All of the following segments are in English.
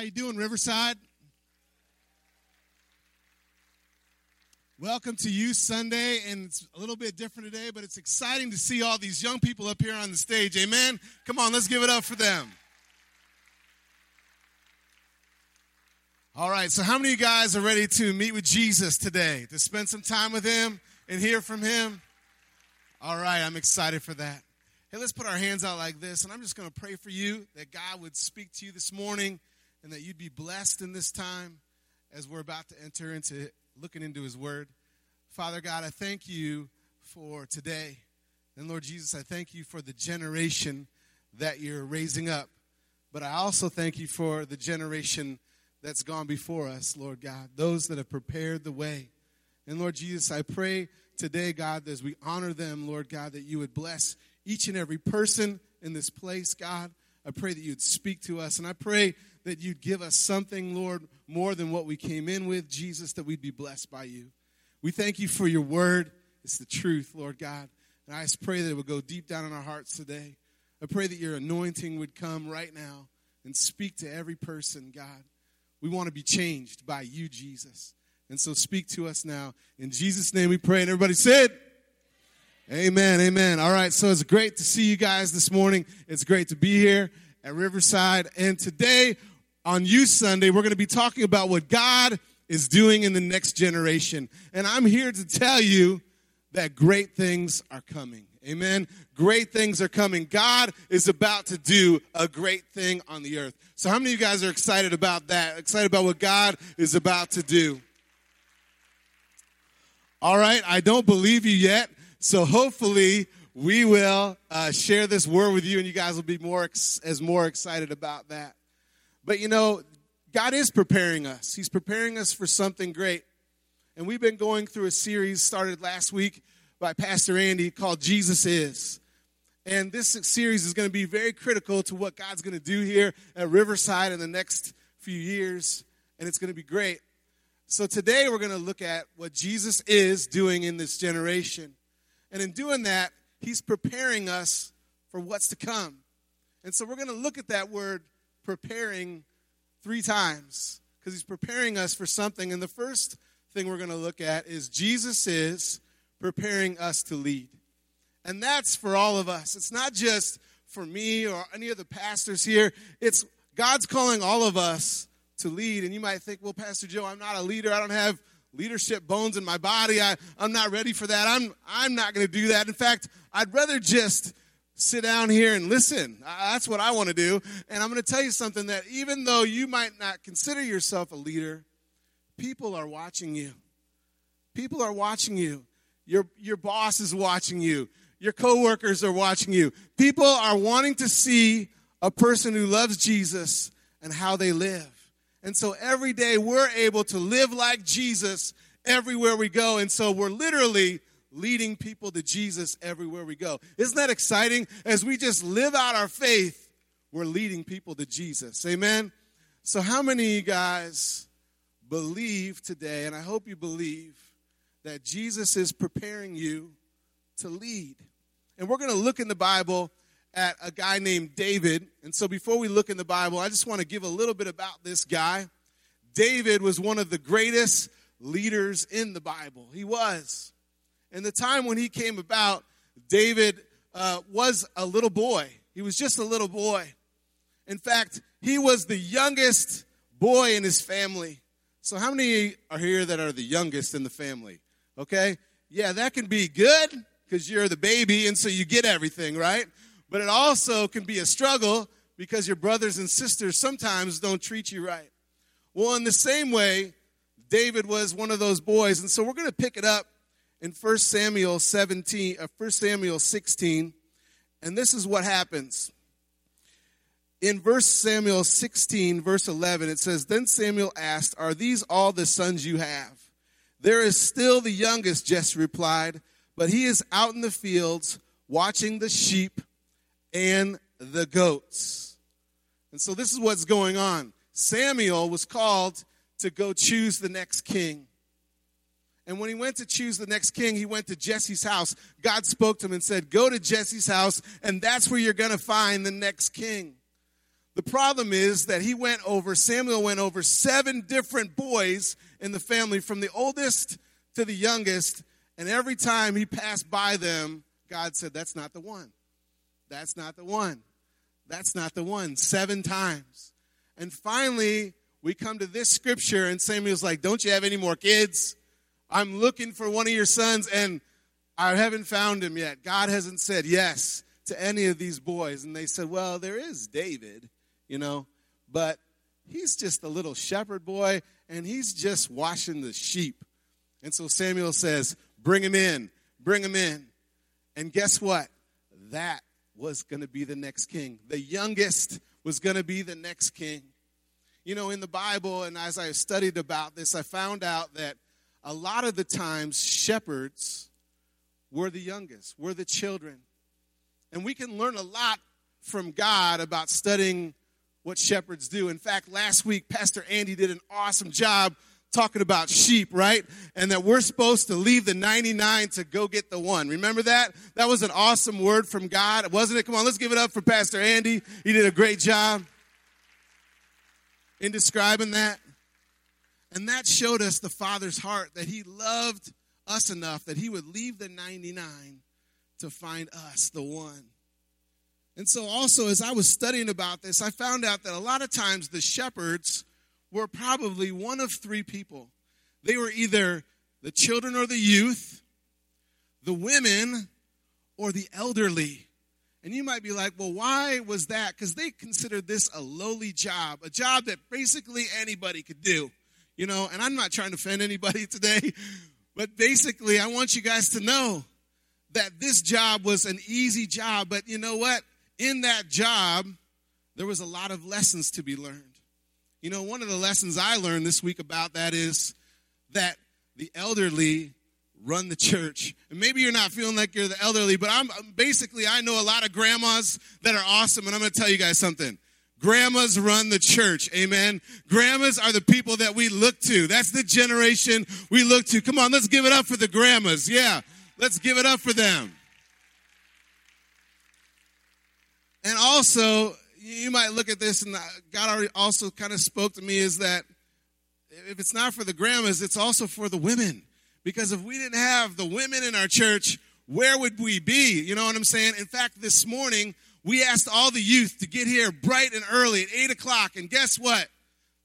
How you doing, Riverside? Welcome to Youth Sunday, and it's a little bit different today, but it's exciting to see all these young people up here on the stage. Amen. Come on, let's give it up for them. All right, so how many of you guys are ready to meet with Jesus today, to spend some time with him and hear from him? All right, I'm excited for that. Hey, let's put our hands out like this, and I'm just going to pray for you that God would speak to you this morning and that you'd be blessed in this time as we're about to enter into looking into his word. Father God, I thank you for today. And Lord Jesus, I thank you for the generation that you're raising up. But I also thank you for the generation that's gone before us, Lord God, those that have prepared the way. And Lord Jesus, I pray today, God, as we honor them, Lord God, that you would bless each and every person in this place, God. I pray that you'd speak to us. And I pray that you'd give us something, Lord, more than what we came in with, Jesus, that we'd be blessed by you. We thank you for your word. It's the truth, Lord God. And I just pray that it would go deep down in our hearts today. I pray that your anointing would come right now and speak to every person, God. We want to be changed by you, Jesus. And so speak to us now. In Jesus' name we pray. And everybody said, Amen, amen. All right, so it's great to see you guys this morning. It's great to be here at Riverside. And today on Youth Sunday, we're going to be talking about what God is doing in the next generation. And I'm here to tell you that great things are coming. Amen. Great things are coming. God is about to do a great thing on the earth. So, how many of you guys are excited about that? Excited about what God is about to do? All right, I don't believe you yet. So, hopefully, we will uh, share this word with you, and you guys will be more ex- as more excited about that. But you know, God is preparing us. He's preparing us for something great. And we've been going through a series started last week by Pastor Andy called Jesus Is. And this series is going to be very critical to what God's going to do here at Riverside in the next few years. And it's going to be great. So today we're going to look at what Jesus is doing in this generation. And in doing that, he's preparing us for what's to come. And so we're going to look at that word preparing three times because he's preparing us for something. And the first thing we're going to look at is Jesus is preparing us to lead. And that's for all of us. It's not just for me or any of the pastors here. It's God's calling all of us to lead. And you might think, well, Pastor Joe, I'm not a leader. I don't have leadership bones in my body. I, I'm not ready for that. I'm, I'm not going to do that. In fact, I'd rather just sit down here and listen. That's what I want to do. And I'm going to tell you something that even though you might not consider yourself a leader, people are watching you. People are watching you. Your, your boss is watching you. Your coworkers are watching you. People are wanting to see a person who loves Jesus and how they live. And so every day we're able to live like Jesus everywhere we go. And so we're literally leading people to Jesus everywhere we go. Isn't that exciting? As we just live out our faith, we're leading people to Jesus. Amen? So, how many of you guys believe today, and I hope you believe, that Jesus is preparing you to lead? And we're going to look in the Bible at a guy named David. And so, before we look in the Bible, I just want to give a little bit about this guy. David was one of the greatest leaders in the Bible. He was. In the time when he came about, David uh, was a little boy. He was just a little boy. In fact, he was the youngest boy in his family. So, how many are here that are the youngest in the family? Okay? Yeah, that can be good because you're the baby and so you get everything, right? But it also can be a struggle because your brothers and sisters sometimes don't treat you right. Well, in the same way, David was one of those boys. And so we're going to pick it up in 1 Samuel 17, uh, 1 Samuel 16, and this is what happens. In verse Samuel 16, verse 11, it says, Then Samuel asked, Are these all the sons you have? There is still the youngest, Jesse replied, but he is out in the fields watching the sheep and the goats. And so this is what's going on. Samuel was called to go choose the next king. And when he went to choose the next king, he went to Jesse's house. God spoke to him and said, Go to Jesse's house, and that's where you're going to find the next king. The problem is that he went over, Samuel went over seven different boys in the family, from the oldest to the youngest, and every time he passed by them, God said, That's not the one. That's not the one. That's not the one. Seven times. And finally, we come to this scripture, and Samuel's like, Don't you have any more kids? I'm looking for one of your sons, and I haven't found him yet. God hasn't said yes to any of these boys. And they said, Well, there is David, you know, but he's just a little shepherd boy, and he's just washing the sheep. And so Samuel says, Bring him in, bring him in. And guess what? That was going to be the next king. The youngest was going to be the next king. You know, in the Bible, and as I studied about this, I found out that a lot of the times shepherds were the youngest, were the children. And we can learn a lot from God about studying what shepherds do. In fact, last week, Pastor Andy did an awesome job talking about sheep, right? And that we're supposed to leave the 99 to go get the one. Remember that? That was an awesome word from God, wasn't it? Come on, let's give it up for Pastor Andy. He did a great job in describing that. And that showed us the Father's heart that He loved us enough that He would leave the 99 to find us, the one. And so, also, as I was studying about this, I found out that a lot of times the shepherds were probably one of three people. They were either the children or the youth, the women, or the elderly. And you might be like, well, why was that? Because they considered this a lowly job, a job that basically anybody could do. You know, and I'm not trying to offend anybody today, but basically, I want you guys to know that this job was an easy job. But you know what? In that job, there was a lot of lessons to be learned. You know, one of the lessons I learned this week about that is that the elderly run the church. And maybe you're not feeling like you're the elderly, but I'm basically, I know a lot of grandmas that are awesome, and I'm going to tell you guys something. Grandmas run the church. Amen. Grandmas are the people that we look to. That's the generation we look to. Come on, let's give it up for the grandmas. Yeah, let's give it up for them. And also, you might look at this, and uh, God also kind of spoke to me is that if it's not for the grandmas, it's also for the women. Because if we didn't have the women in our church, where would we be? You know what I'm saying? In fact, this morning, we asked all the youth to get here bright and early at 8 o'clock. And guess what?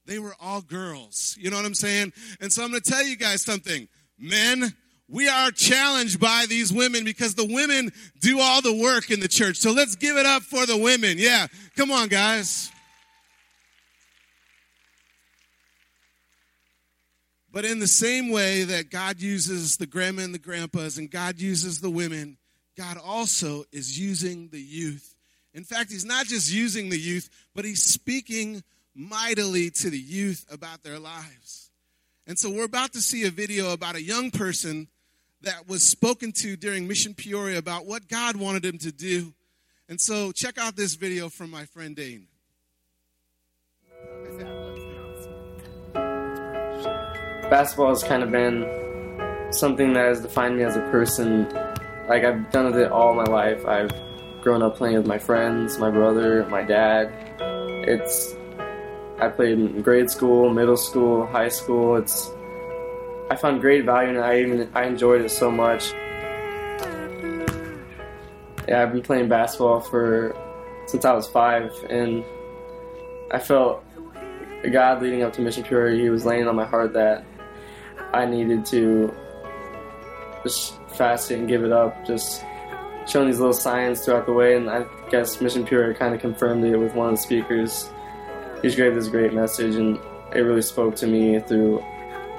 They were all girls. You know what I'm saying? And so I'm going to tell you guys something. Men, we are challenged by these women because the women do all the work in the church. So let's give it up for the women. Yeah, come on, guys. But in the same way that God uses the grandma and the grandpas and God uses the women, God also is using the youth. In fact, He's not just using the youth, but He's speaking mightily to the youth about their lives. And so we're about to see a video about a young person that was spoken to during Mission Peoria about what God wanted him to do. And so check out this video from my friend Dane. Basketball has kind of been something that has defined me as a person. Like I've done it all my life. I've grown up playing with my friends, my brother, my dad. It's I played in grade school, middle school, high school. It's I found great value in it. I even I enjoyed it so much. Yeah, I've been playing basketball for since I was five, and I felt God leading up to Mission Peoria. He was laying on my heart that I needed to just fast it and give it up. Just showing these little signs throughout the way, and I guess Mission Peoria kind of confirmed it with one of the speakers. He gave this great message, and it really spoke to me through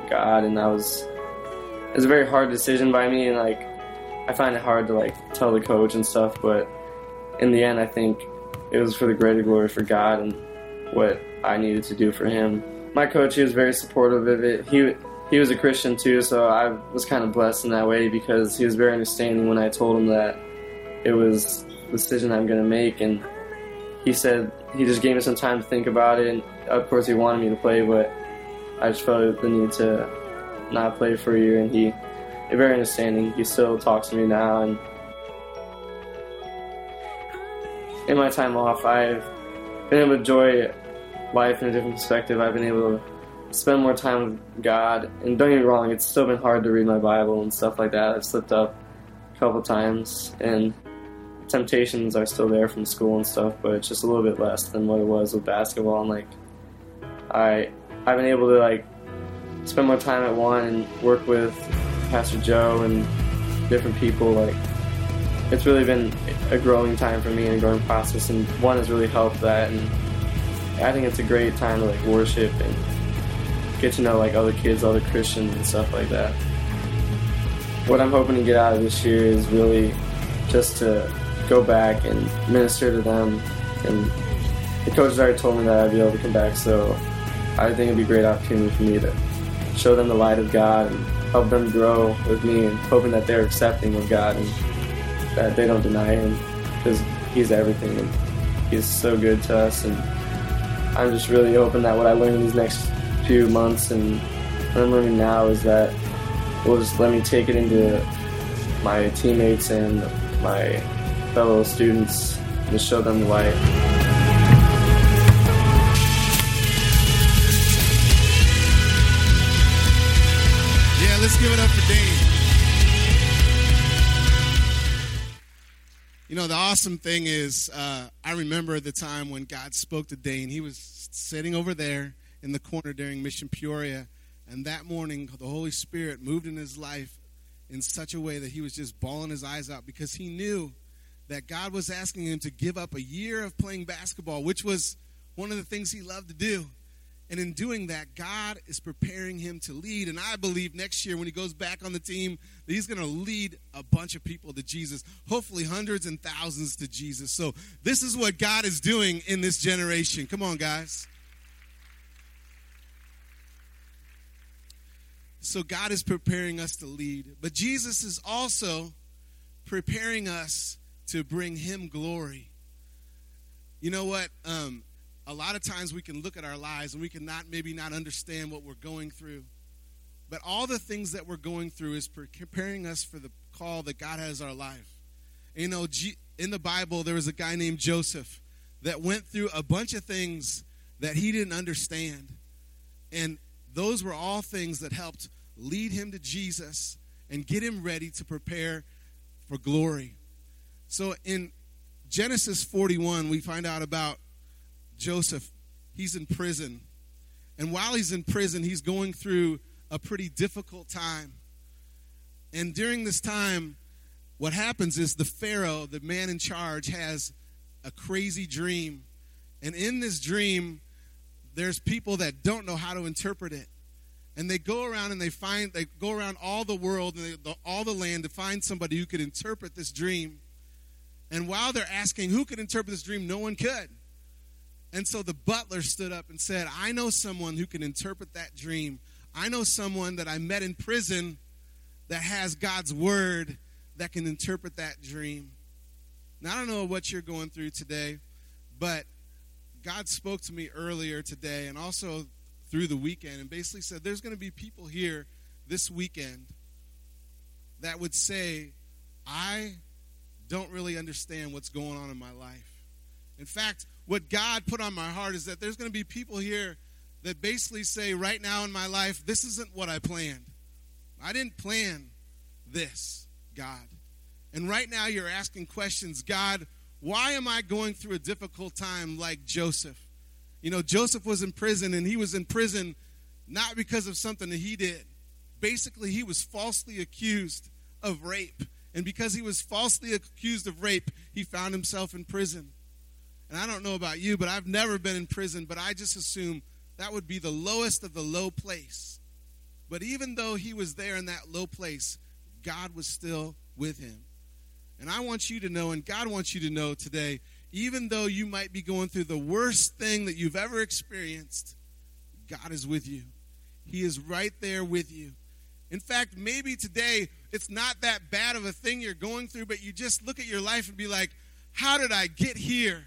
God, and that was it was a very hard decision by me, and like I find it hard to like tell the coach and stuff, but in the end, I think it was for the greater glory for God and what I needed to do for Him. My coach, he was very supportive of it. He he was a Christian too, so I was kind of blessed in that way because he was very understanding when I told him that it was the decision I'm going to make, and he said he just gave me some time to think about it. And of course, he wanted me to play, but I just felt the need to not play for a year, and he, very understanding. He still talks to me now, and in my time off, I've been able to enjoy life in a different perspective. I've been able to spend more time with God. And don't get me wrong, it's still been hard to read my Bible and stuff like that. I've slipped up a couple times, and temptations are still there from school and stuff, but it's just a little bit less than what it was with basketball. And like, I I've been able to like spend more time at one and work with Pastor Joe and different people. Like, it's really been a growing time for me and a growing process, and one has really helped that. And I think it's a great time to like worship and get to know like other kids, other Christians, and stuff like that. What I'm hoping to get out of this year is really just to go back and minister to them. And the coaches already told me that I'd be able to come back, so I think it'd be a great opportunity for me to show them the light of God and help them grow with me and hoping that they're accepting of God and that they don't deny Him because He's everything and He's so good to us. And I'm just really hoping that what I learn in these next few months and what I'm learning now is that will just let me take it into my teammates and my fellow students and show them the light. Yeah, let's give it up for Dane. You know, the awesome thing is, uh, I remember the time when God spoke to Dane. He was sitting over there in the corner during Mission Peoria, and that morning, the Holy Spirit moved in his life in such a way that he was just bawling his eyes out because he knew that God was asking him to give up a year of playing basketball, which was one of the things he loved to do. And in doing that, God is preparing him to lead. And I believe next year, when he goes back on the team, that he's going to lead a bunch of people to Jesus, hopefully hundreds and thousands to Jesus. So, this is what God is doing in this generation. Come on, guys. So, God is preparing us to lead. But Jesus is also preparing us to bring him glory. You know what? Um, a lot of times we can look at our lives and we can not maybe not understand what we're going through. But all the things that we're going through is preparing us for the call that God has our life. And, you know, in the Bible, there was a guy named Joseph that went through a bunch of things that he didn't understand. And those were all things that helped lead him to Jesus and get him ready to prepare for glory. So in Genesis 41, we find out about Joseph, he's in prison. And while he's in prison, he's going through a pretty difficult time. And during this time, what happens is the Pharaoh, the man in charge, has a crazy dream. And in this dream, there's people that don't know how to interpret it. And they go around and they find, they go around all the world and they, all the land to find somebody who could interpret this dream. And while they're asking who could interpret this dream, no one could. And so the butler stood up and said, I know someone who can interpret that dream. I know someone that I met in prison that has God's word that can interpret that dream. Now, I don't know what you're going through today, but God spoke to me earlier today and also through the weekend and basically said there's going to be people here this weekend that would say, I don't really understand what's going on in my life. In fact, what God put on my heart is that there's going to be people here that basically say, right now in my life, this isn't what I planned. I didn't plan this, God. And right now you're asking questions God, why am I going through a difficult time like Joseph? You know, Joseph was in prison, and he was in prison not because of something that he did. Basically, he was falsely accused of rape. And because he was falsely accused of rape, he found himself in prison. And I don't know about you, but I've never been in prison, but I just assume that would be the lowest of the low place. But even though he was there in that low place, God was still with him. And I want you to know, and God wants you to know today, even though you might be going through the worst thing that you've ever experienced, God is with you. He is right there with you. In fact, maybe today it's not that bad of a thing you're going through, but you just look at your life and be like, how did I get here?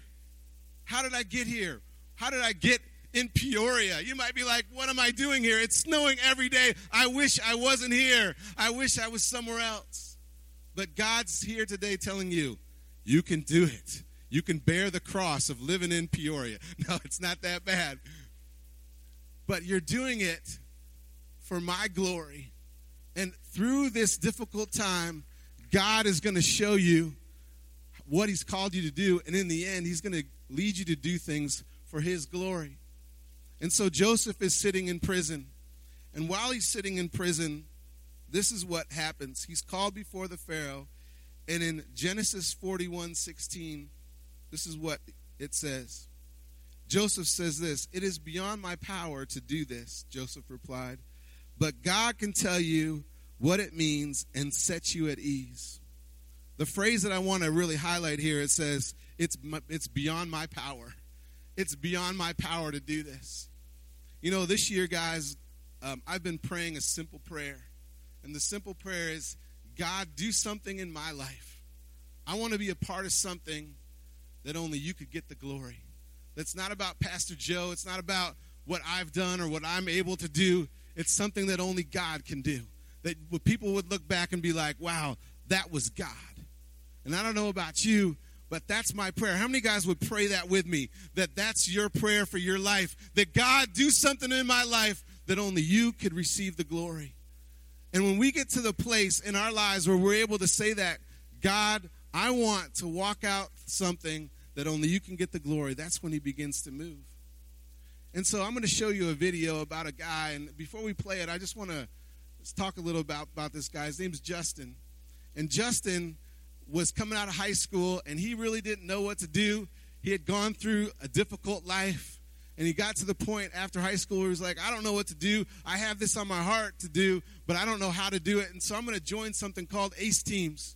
How did I get here? How did I get in Peoria? You might be like, What am I doing here? It's snowing every day. I wish I wasn't here. I wish I was somewhere else. But God's here today telling you, You can do it. You can bear the cross of living in Peoria. No, it's not that bad. But you're doing it for my glory. And through this difficult time, God is going to show you what He's called you to do. And in the end, He's going to lead you to do things for His glory. And so Joseph is sitting in prison. And while he's sitting in prison, this is what happens. He's called before the Pharaoh. And in Genesis 41 16, this is what it says. Joseph says this It is beyond my power to do this, Joseph replied. But God can tell you what it means and set you at ease. The phrase that I want to really highlight here it says, It's, it's beyond my power. It's beyond my power to do this. You know, this year, guys, um, I've been praying a simple prayer. And the simple prayer is God, do something in my life. I want to be a part of something that only you could get the glory. That's not about Pastor Joe. It's not about what I've done or what I'm able to do. It's something that only God can do. That people would look back and be like, wow, that was God. And I don't know about you, but that's my prayer. How many guys would pray that with me? That that's your prayer for your life. That God do something in my life that only you could receive the glory. And when we get to the place in our lives where we're able to say that, God, I want to walk out something that only you can get the glory, that's when he begins to move. And so I'm going to show you a video about a guy. And before we play it, I just want to talk a little about, about this guy. His name's Justin. And Justin was coming out of high school and he really didn't know what to do. He had gone through a difficult life. And he got to the point after high school where he was like, I don't know what to do. I have this on my heart to do, but I don't know how to do it. And so I'm going to join something called ACE Teams.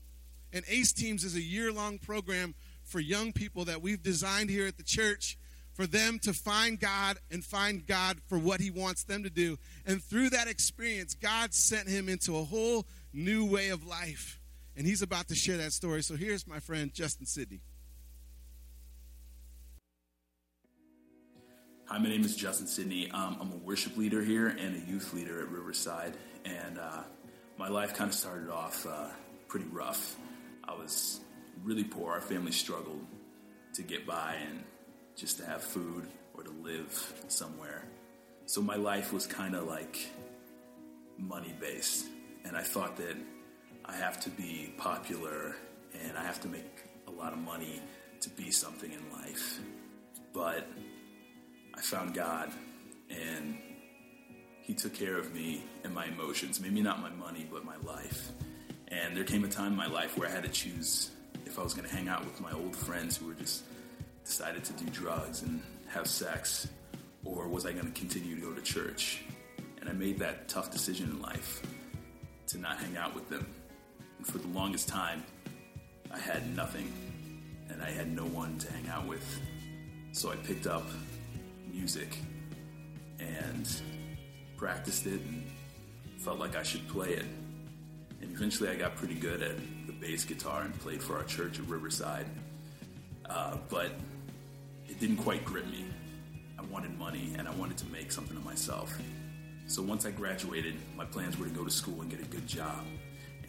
And ACE Teams is a year long program for young people that we've designed here at the church for them to find God and find God for what He wants them to do. And through that experience, God sent him into a whole new way of life. And he's about to share that story. So here's my friend, Justin Sidney. Hi, my name is Justin Sidney. Um, I'm a worship leader here and a youth leader at Riverside. And uh, my life kind of started off uh, pretty rough. I was really poor. Our family struggled to get by and just to have food or to live somewhere. So my life was kind of like money based. And I thought that I have to be popular and I have to make a lot of money to be something in life. But I found God and He took care of me and my emotions. Maybe not my money, but my life. And there came a time in my life where I had to choose if I was going to hang out with my old friends who were just decided to do drugs and have sex, or was I going to continue to go to church? And I made that tough decision in life to not hang out with them. And for the longest time, I had nothing and I had no one to hang out with. So I picked up music and practiced it and felt like I should play it. And eventually I got pretty good at the bass guitar and played for our church at Riverside. Uh, but it didn't quite grip me. I wanted money and I wanted to make something of myself. So once I graduated, my plans were to go to school and get a good job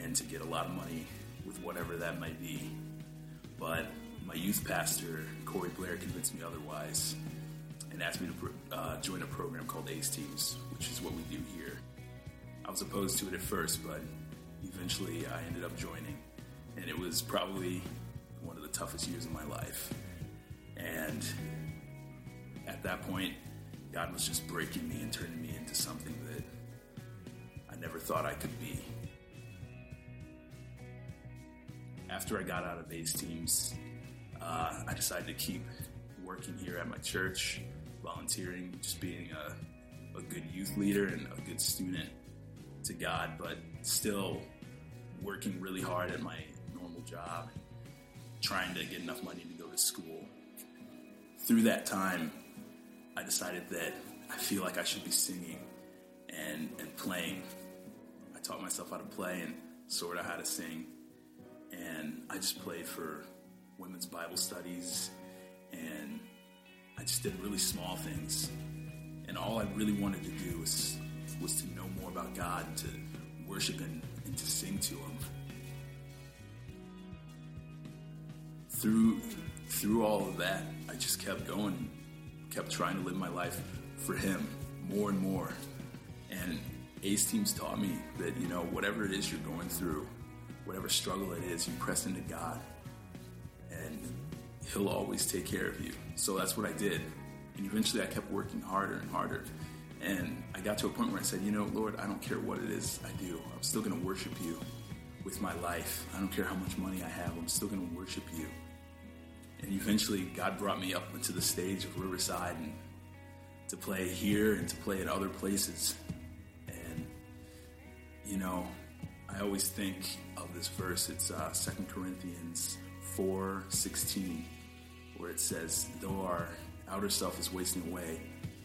and to get a lot of money with whatever that might be. But my youth pastor, Corey Blair, convinced me otherwise and asked me to uh, join a program called ACE Teams, which is what we do here. I was opposed to it at first, but eventually I ended up joining. And it was probably one of the toughest years of my life. And at that point, God was just breaking me and turning me into something that I never thought I could be. After I got out of ACE teams, uh, I decided to keep working here at my church, volunteering, just being a, a good youth leader and a good student to God, but still working really hard at my normal job, trying to get enough money to go to school. Through that time, I decided that I feel like I should be singing and, and playing. I taught myself how to play and sort of how to sing. And I just played for women's Bible studies and I just did really small things. And all I really wanted to do was, was to know more about God, and to worship and, and to sing to Him. Through, through all of that, I just kept going, kept trying to live my life for Him more and more. And Ace Teams taught me that, you know, whatever it is you're going through, whatever struggle it is, you press into God and He'll always take care of you. So that's what I did. And eventually I kept working harder and harder. And I got to a point where I said, you know, Lord, I don't care what it is I do. I'm still going to worship you with my life. I don't care how much money I have. I'm still going to worship you. And eventually, God brought me up into the stage of Riverside and to play here and to play at other places. And, you know, I always think of this verse. It's uh, 2 Corinthians 4 16, where it says, Though our outer self is wasting away,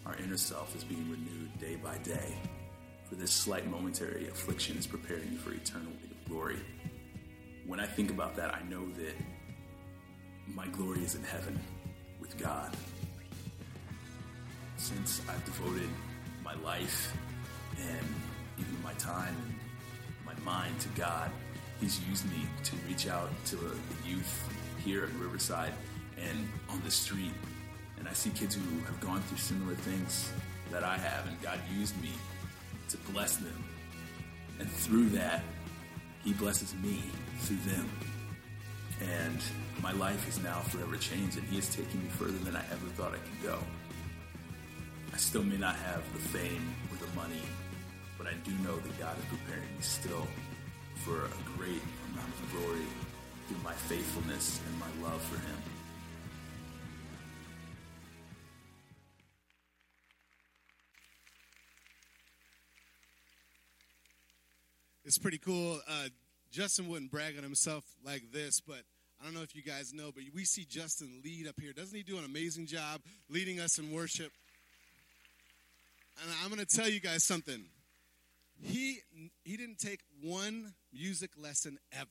our inner self is being renewed day by day. For this slight momentary affliction is preparing you for eternal glory. When I think about that, I know that my glory is in heaven with God. Since I've devoted my life and even my time and my mind to God, He's used me to reach out to the youth here at Riverside and on the street. And I see kids who have gone through similar things that I have, and God used me to bless them. And through that, He blesses me through them. And my life is now forever changed, and He is taking me further than I ever thought I could go. I still may not have the fame or the money, but I do know that God is preparing me still for a great amount of glory through my faithfulness and my love for Him. It's pretty cool. Uh, Justin wouldn't brag on himself like this, but I don't know if you guys know, but we see Justin lead up here. Doesn't he do an amazing job leading us in worship? And I'm going to tell you guys something. He he didn't take one music lesson ever.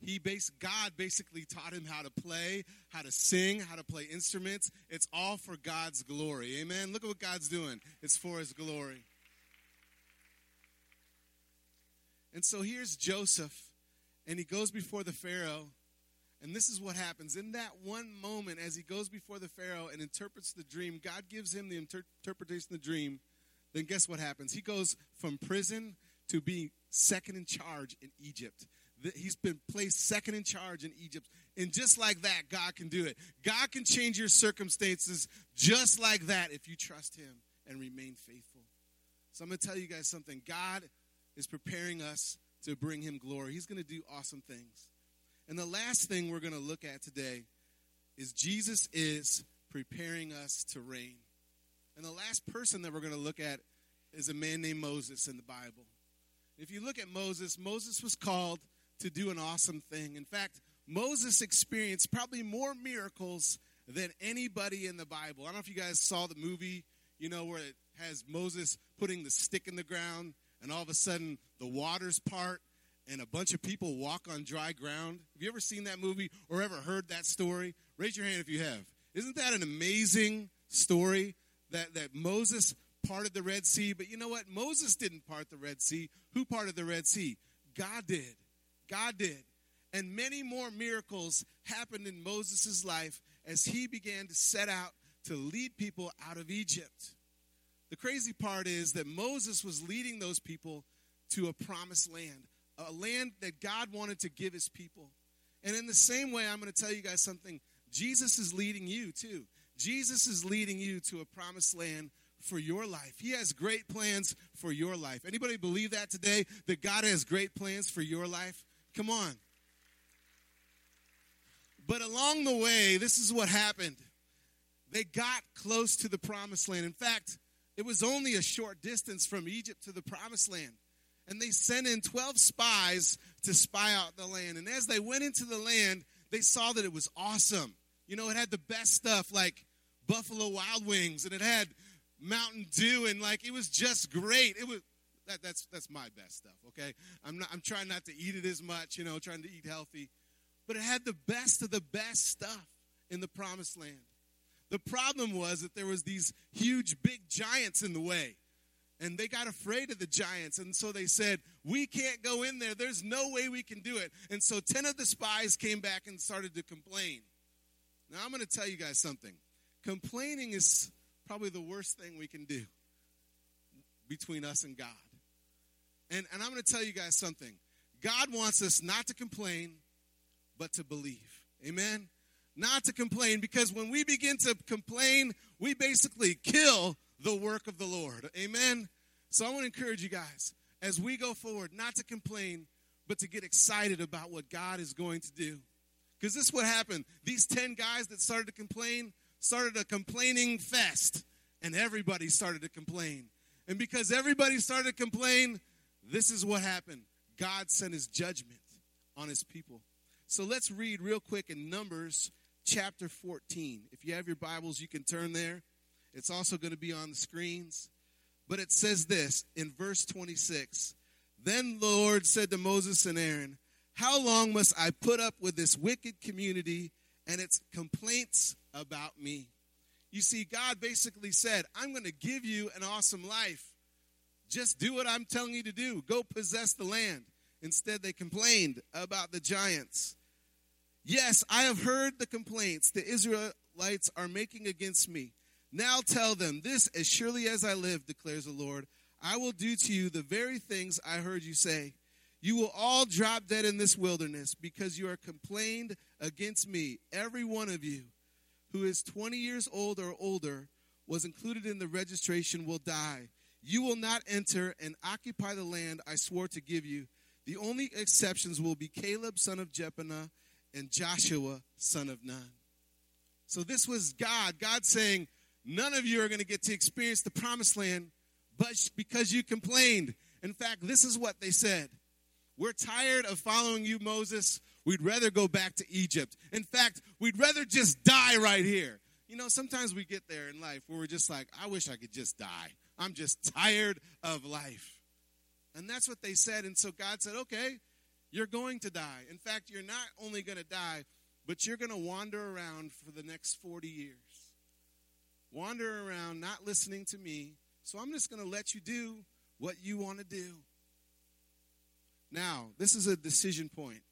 He base God basically taught him how to play, how to sing, how to play instruments. It's all for God's glory. Amen. Look at what God's doing. It's for his glory. And so here's Joseph, and he goes before the Pharaoh. And this is what happens. In that one moment, as he goes before the Pharaoh and interprets the dream, God gives him the inter- interpretation of the dream. Then guess what happens? He goes from prison to being second in charge in Egypt. He's been placed second in charge in Egypt. And just like that, God can do it. God can change your circumstances just like that if you trust Him and remain faithful. So I'm going to tell you guys something. God is preparing us to bring Him glory, He's going to do awesome things. And the last thing we're going to look at today is Jesus is preparing us to reign. And the last person that we're going to look at is a man named Moses in the Bible. If you look at Moses, Moses was called to do an awesome thing. In fact, Moses experienced probably more miracles than anybody in the Bible. I don't know if you guys saw the movie, you know, where it has Moses putting the stick in the ground and all of a sudden the waters part and a bunch of people walk on dry ground. Have you ever seen that movie or ever heard that story? Raise your hand if you have. Isn't that an amazing story that, that Moses parted the Red Sea? But you know what? Moses didn't part the Red Sea. Who parted the Red Sea? God did. God did. And many more miracles happened in Moses' life as he began to set out to lead people out of Egypt. The crazy part is that Moses was leading those people to a promised land, a land that God wanted to give his people. And in the same way, I'm going to tell you guys something. Jesus is leading you too. Jesus is leading you to a promised land for your life. He has great plans for your life. Anybody believe that today that God has great plans for your life? Come on. But along the way, this is what happened. They got close to the promised land. In fact, it was only a short distance from Egypt to the promised land. And they sent in 12 spies to spy out the land. And as they went into the land, they saw that it was awesome. You know, it had the best stuff like Buffalo Wild Wings and it had Mountain Dew and like it was just great. It was that, that's that's my best stuff, okay? I'm not I'm trying not to eat it as much, you know, trying to eat healthy. But it had the best of the best stuff in the promised land. The problem was that there was these huge big giants in the way. And they got afraid of the giants. And so they said, We can't go in there. There's no way we can do it. And so 10 of the spies came back and started to complain. Now, I'm going to tell you guys something. Complaining is probably the worst thing we can do between us and God. And, and I'm going to tell you guys something. God wants us not to complain, but to believe. Amen? Not to complain, because when we begin to complain, we basically kill the work of the Lord. Amen? So I want to encourage you guys as we go forward, not to complain, but to get excited about what God is going to do. Because this is what happened. These 10 guys that started to complain started a complaining fest, and everybody started to complain. And because everybody started to complain, this is what happened God sent his judgment on his people. So let's read real quick in Numbers chapter 14. If you have your Bibles, you can turn there. It's also going to be on the screens. But it says this in verse 26 Then the Lord said to Moses and Aaron, How long must I put up with this wicked community and its complaints about me? You see, God basically said, I'm going to give you an awesome life. Just do what I'm telling you to do. Go possess the land. Instead, they complained about the giants. Yes, I have heard the complaints the Israelites are making against me. Now tell them, This as surely as I live, declares the Lord, I will do to you the very things I heard you say. You will all drop dead in this wilderness because you are complained against me. Every one of you who is 20 years old or older was included in the registration will die. You will not enter and occupy the land I swore to give you. The only exceptions will be Caleb, son of Jephunneh, and Joshua, son of Nun. So this was God. God saying, None of you are going to get to experience the promised land, but because you complained. In fact, this is what they said We're tired of following you, Moses. We'd rather go back to Egypt. In fact, we'd rather just die right here. You know, sometimes we get there in life where we're just like, I wish I could just die. I'm just tired of life. And that's what they said. And so God said, okay, you're going to die. In fact, you're not only going to die, but you're going to wander around for the next 40 years wander around not listening to me. So I'm just going to let you do what you want to do. Now, this is a decision point.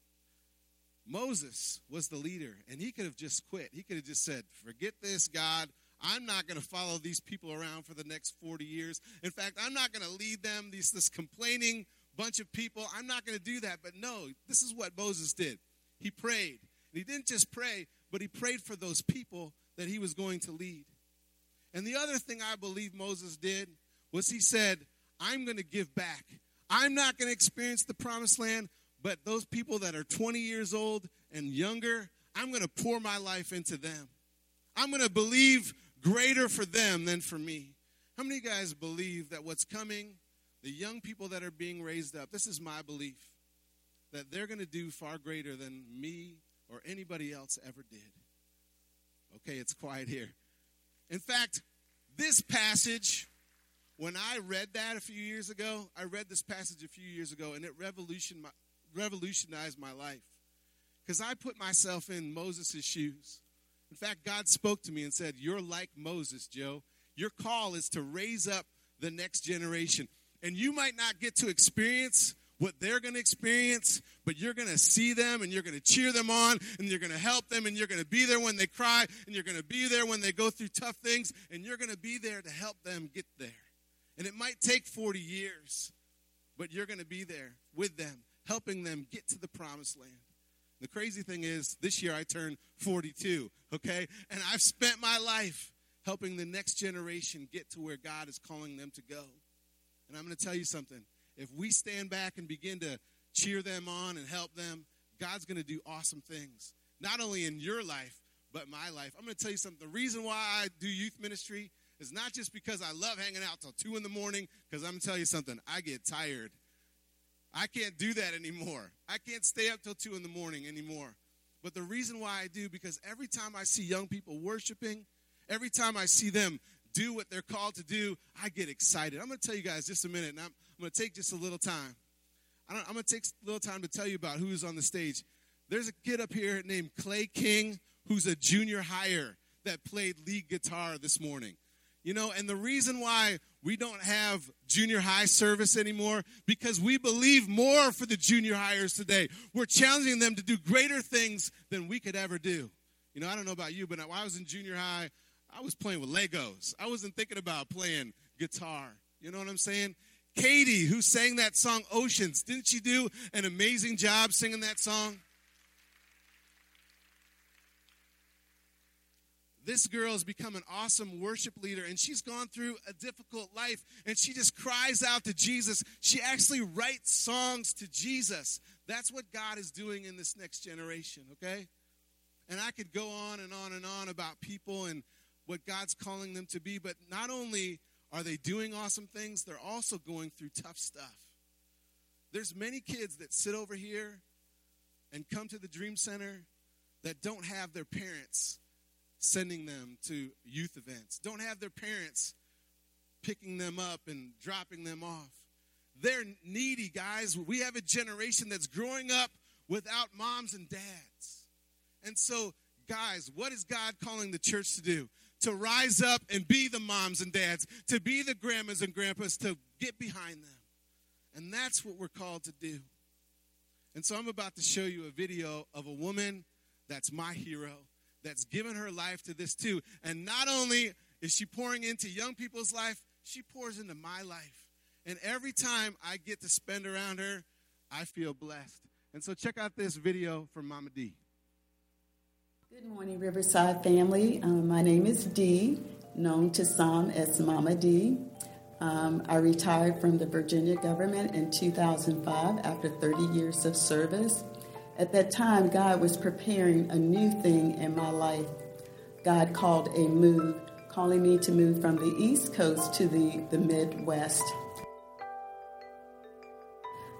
Moses was the leader, and he could have just quit. He could have just said, Forget this, God. I'm not going to follow these people around for the next 40 years. In fact, I'm not going to lead them, these, this complaining bunch of people. I'm not going to do that. But no, this is what Moses did. He prayed. And he didn't just pray, but he prayed for those people that he was going to lead. And the other thing I believe Moses did was he said, I'm going to give back. I'm not going to experience the promised land, but those people that are 20 years old and younger, I'm going to pour my life into them. I'm going to believe greater for them than for me. How many of you guys believe that what's coming, the young people that are being raised up, this is my belief, that they're going to do far greater than me or anybody else ever did? Okay, it's quiet here. In fact, this passage, when I read that a few years ago, I read this passage a few years ago, and it revolutionized my life. Because I put myself in Moses' shoes. In fact, God spoke to me and said, You're like Moses, Joe. Your call is to raise up the next generation. And you might not get to experience what they're going to experience, but you're going to see them and you're going to cheer them on and you're going to help them and you're going to be there when they cry and you're going to be there when they go through tough things and you're going to be there to help them get there. And it might take 40 years, but you're going to be there with them, helping them get to the promised land. The crazy thing is, this year I turned 42, okay? And I've spent my life helping the next generation get to where God is calling them to go. And I'm going to tell you something if we stand back and begin to cheer them on and help them, God's going to do awesome things, not only in your life, but my life. I'm going to tell you something. The reason why I do youth ministry is not just because I love hanging out till 2 in the morning, because I'm going to tell you something. I get tired. I can't do that anymore. I can't stay up till 2 in the morning anymore. But the reason why I do, because every time I see young people worshiping, every time I see them do what they're called to do, I get excited. I'm going to tell you guys just a minute, and I'm, I'm going to take just a little time. I am going to take a little time to tell you about who's on the stage. There's a kid up here named Clay King who's a junior higher that played lead guitar this morning. You know, and the reason why we don't have junior high service anymore because we believe more for the junior highers today. We're challenging them to do greater things than we could ever do. You know, I don't know about you, but when I was in junior high, I was playing with Legos. I wasn't thinking about playing guitar. You know what I'm saying? Katie, who sang that song Oceans, didn't she do an amazing job singing that song? This girl has become an awesome worship leader, and she's gone through a difficult life, and she just cries out to Jesus. She actually writes songs to Jesus. That's what God is doing in this next generation, okay? And I could go on and on and on about people and what God's calling them to be, but not only are they doing awesome things, they're also going through tough stuff. There's many kids that sit over here and come to the Dream Center that don't have their parents sending them to youth events, don't have their parents picking them up and dropping them off. They're needy, guys. We have a generation that's growing up without moms and dads. And so, guys, what is God calling the church to do? To rise up and be the moms and dads, to be the grandmas and grandpas, to get behind them. And that's what we're called to do. And so I'm about to show you a video of a woman that's my hero that's given her life to this too. And not only is she pouring into young people's life, she pours into my life. And every time I get to spend around her, I feel blessed. And so check out this video from Mama D. Good morning, Riverside family. Um, my name is Dee, known to some as Mama Dee. Um, I retired from the Virginia government in 2005 after 30 years of service. At that time, God was preparing a new thing in my life. God called a move, calling me to move from the East Coast to the, the Midwest.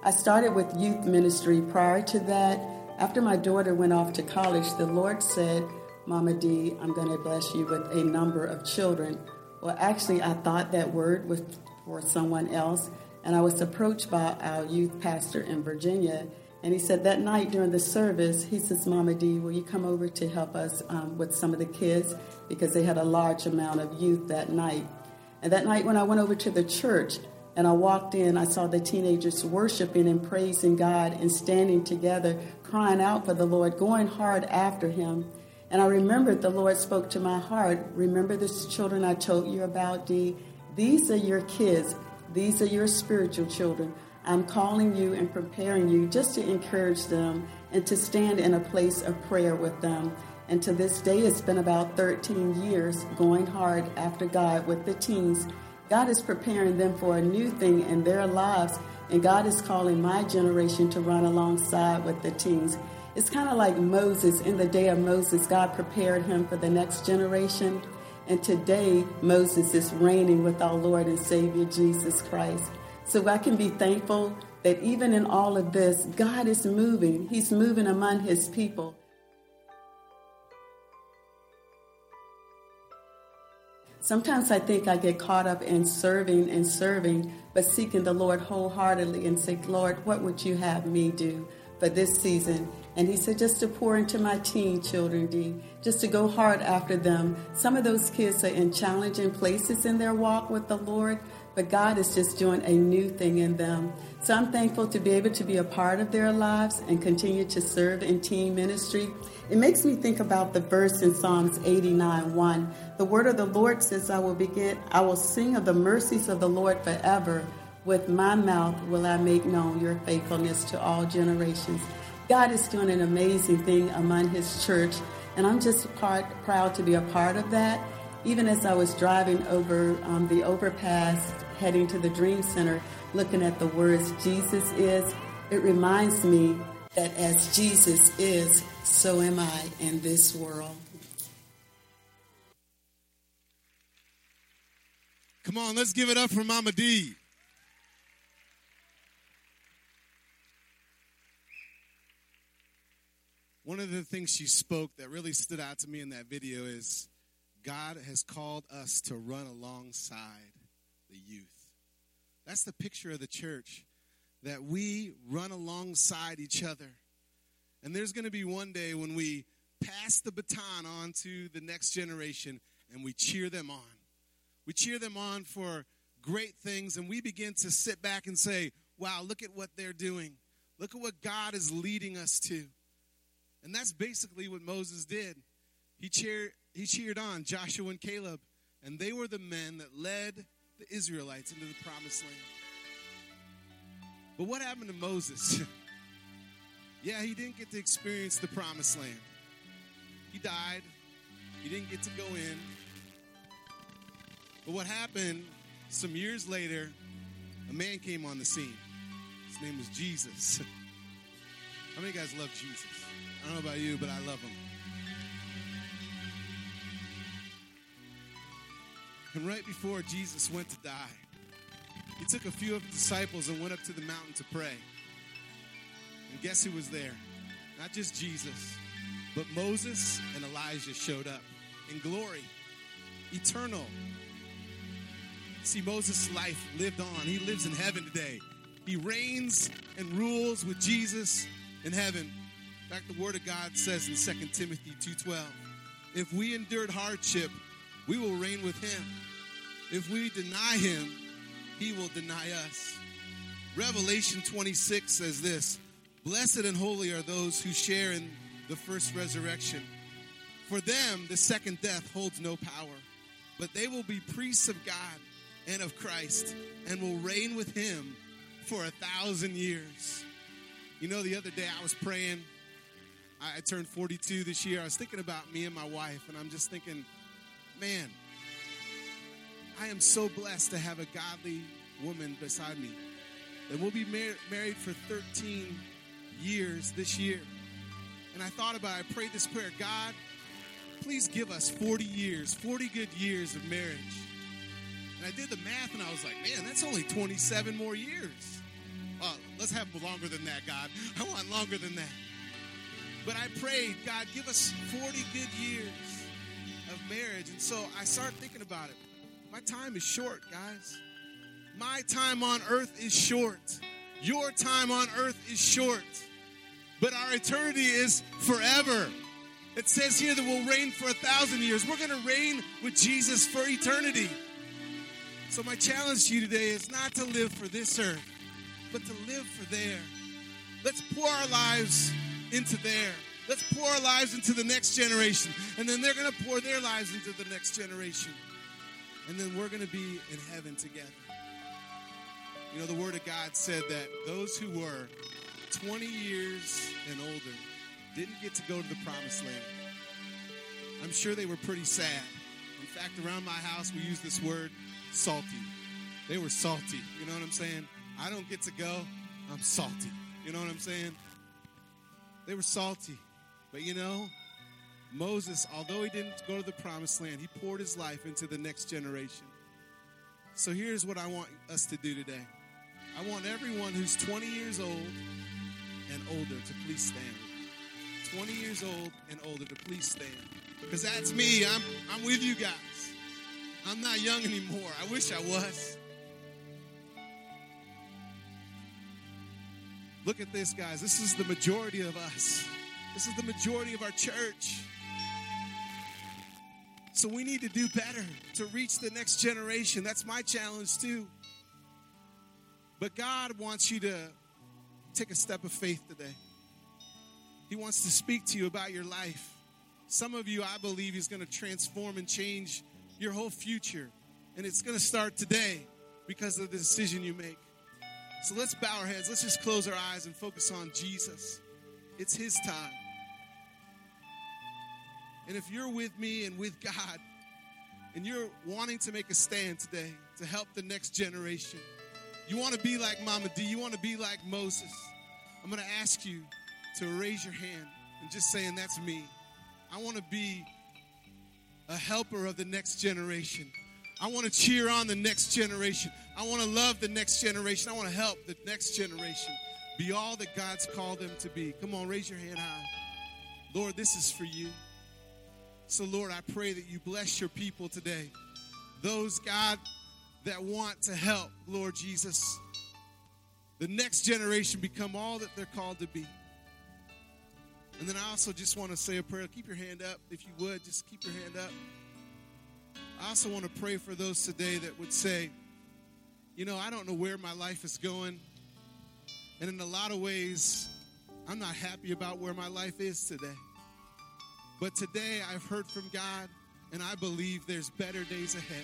I started with youth ministry prior to that. After my daughter went off to college, the Lord said, Mama D, I'm going to bless you with a number of children. Well, actually, I thought that word was for someone else, and I was approached by our youth pastor in Virginia and he said that night during the service, he says, Mama D, will you come over to help us um, with some of the kids? Because they had a large amount of youth that night. And that night, when I went over to the church and I walked in, I saw the teenagers worshiping and praising God and standing together, crying out for the Lord, going hard after Him. And I remembered the Lord spoke to my heart. Remember the children I told you about, D? These are your kids, these are your spiritual children. I'm calling you and preparing you just to encourage them and to stand in a place of prayer with them. And to this day, it's been about 13 years going hard after God with the teens. God is preparing them for a new thing in their lives, and God is calling my generation to run alongside with the teens. It's kind of like Moses. In the day of Moses, God prepared him for the next generation. And today, Moses is reigning with our Lord and Savior Jesus Christ. So I can be thankful that even in all of this, God is moving. He's moving among his people. Sometimes I think I get caught up in serving and serving, but seeking the Lord wholeheartedly and say, Lord, what would you have me do for this season? And he said, just to pour into my teen children, D, just to go hard after them. Some of those kids are in challenging places in their walk with the Lord, but God is just doing a new thing in them. So I'm thankful to be able to be a part of their lives and continue to serve in team ministry. It makes me think about the verse in Psalms 89 1. The word of the Lord says, I will begin, I will sing of the mercies of the Lord forever. With my mouth will I make known your faithfulness to all generations. God is doing an amazing thing among his church, and I'm just part, proud to be a part of that. Even as I was driving over um, the overpass heading to the Dream Center, looking at the words Jesus is, it reminds me that as Jesus is, so am I in this world. Come on, let's give it up for Mama D. One of the things she spoke that really stood out to me in that video is God has called us to run alongside the youth. That's the picture of the church, that we run alongside each other. And there's going to be one day when we pass the baton on to the next generation and we cheer them on. We cheer them on for great things and we begin to sit back and say, wow, look at what they're doing. Look at what God is leading us to. And that's basically what Moses did. he cheered, he cheered on Joshua and Caleb, and they were the men that led the Israelites into the promised land. But what happened to Moses? yeah, he didn't get to experience the promised land. He died. He didn't get to go in. But what happened some years later, a man came on the scene. His name was Jesus. How many guys love Jesus? I don't know about you, but I love him. And right before Jesus went to die, he took a few of his disciples and went up to the mountain to pray. And guess who was there? Not just Jesus, but Moses and Elijah showed up in glory, eternal. See, Moses' life lived on. He lives in heaven today. He reigns and rules with Jesus in heaven. In fact, the Word of God says in 2 Timothy 2.12, if we endured hardship, we will reign with him. If we deny him, he will deny us. Revelation 26 says this Blessed and holy are those who share in the first resurrection. For them, the second death holds no power, but they will be priests of God and of Christ and will reign with him for a thousand years. You know, the other day I was praying. I, turned 42 this year. I was thinking about me and my wife, and I'm just thinking, man, I am so blessed to have a godly woman beside me. And we'll be mar- married for 13 years this year. And I thought about it, I prayed this prayer God, please give us 40 years, 40 good years of marriage. And I did the math and I was like, man, that's only 27 more years. Uh, let's have longer than that, God. I want longer than that. But I prayed, God, give us 40 good years of marriage. And so I started thinking about it. My time is short, guys. My time on earth is short. Your time on earth is short. But our eternity is forever. It says here that we'll reign for a thousand years. We're going to reign with Jesus for eternity. So, my challenge to you today is not to live for this earth, but to live for there. Let's pour our lives into there. Let's pour our lives into the next generation. And then they're going to pour their lives into the next generation and then we're going to be in heaven together. You know, the Word of God said that those who were 20 years and older didn't get to go to the promised land. I'm sure they were pretty sad. In fact, around my house, we use this word salty. They were salty. You know what I'm saying? I don't get to go, I'm salty. You know what I'm saying? They were salty. But you know, Moses, although he didn't go to the promised land, he poured his life into the next generation. So here's what I want us to do today I want everyone who's 20 years old and older to please stand. 20 years old and older to please stand. Because that's me. I'm, I'm with you guys. I'm not young anymore. I wish I was. Look at this, guys. This is the majority of us. This is the majority of our church. So we need to do better to reach the next generation. That's my challenge too. But God wants you to take a step of faith today. He wants to speak to you about your life. Some of you, I believe, He's going to transform and change your whole future. And it's going to start today because of the decision you make. So let's bow our heads. Let's just close our eyes and focus on Jesus. It's His time. And if you're with me and with God, and you're wanting to make a stand today to help the next generation, you want to be like Mama D, you want to be like Moses, I'm going to ask you to raise your hand and just saying, That's me. I want to be a helper of the next generation. I want to cheer on the next generation. I want to love the next generation. I want to help the next generation be all that God's called them to be. Come on, raise your hand high. Lord, this is for you. So, Lord, I pray that you bless your people today. Those, God, that want to help, Lord Jesus, the next generation become all that they're called to be. And then I also just want to say a prayer. Keep your hand up, if you would. Just keep your hand up. I also want to pray for those today that would say, you know, I don't know where my life is going. And in a lot of ways, I'm not happy about where my life is today. But today I've heard from God, and I believe there's better days ahead.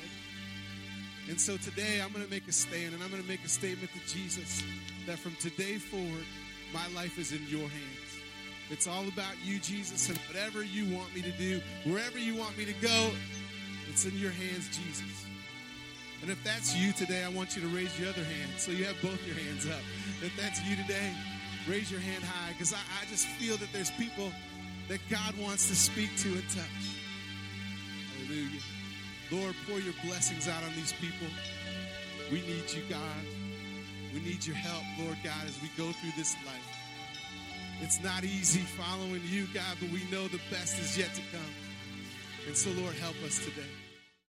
And so today I'm going to make a stand, and I'm going to make a statement to Jesus that from today forward, my life is in your hands. It's all about you, Jesus, and whatever you want me to do, wherever you want me to go, it's in your hands, Jesus. And if that's you today, I want you to raise your other hand so you have both your hands up. If that's you today, raise your hand high because I, I just feel that there's people that God wants to speak to and touch. Hallelujah. Lord, pour your blessings out on these people. We need you, God. We need your help, Lord God, as we go through this life. It's not easy following you, God, but we know the best is yet to come. And so, Lord, help us today.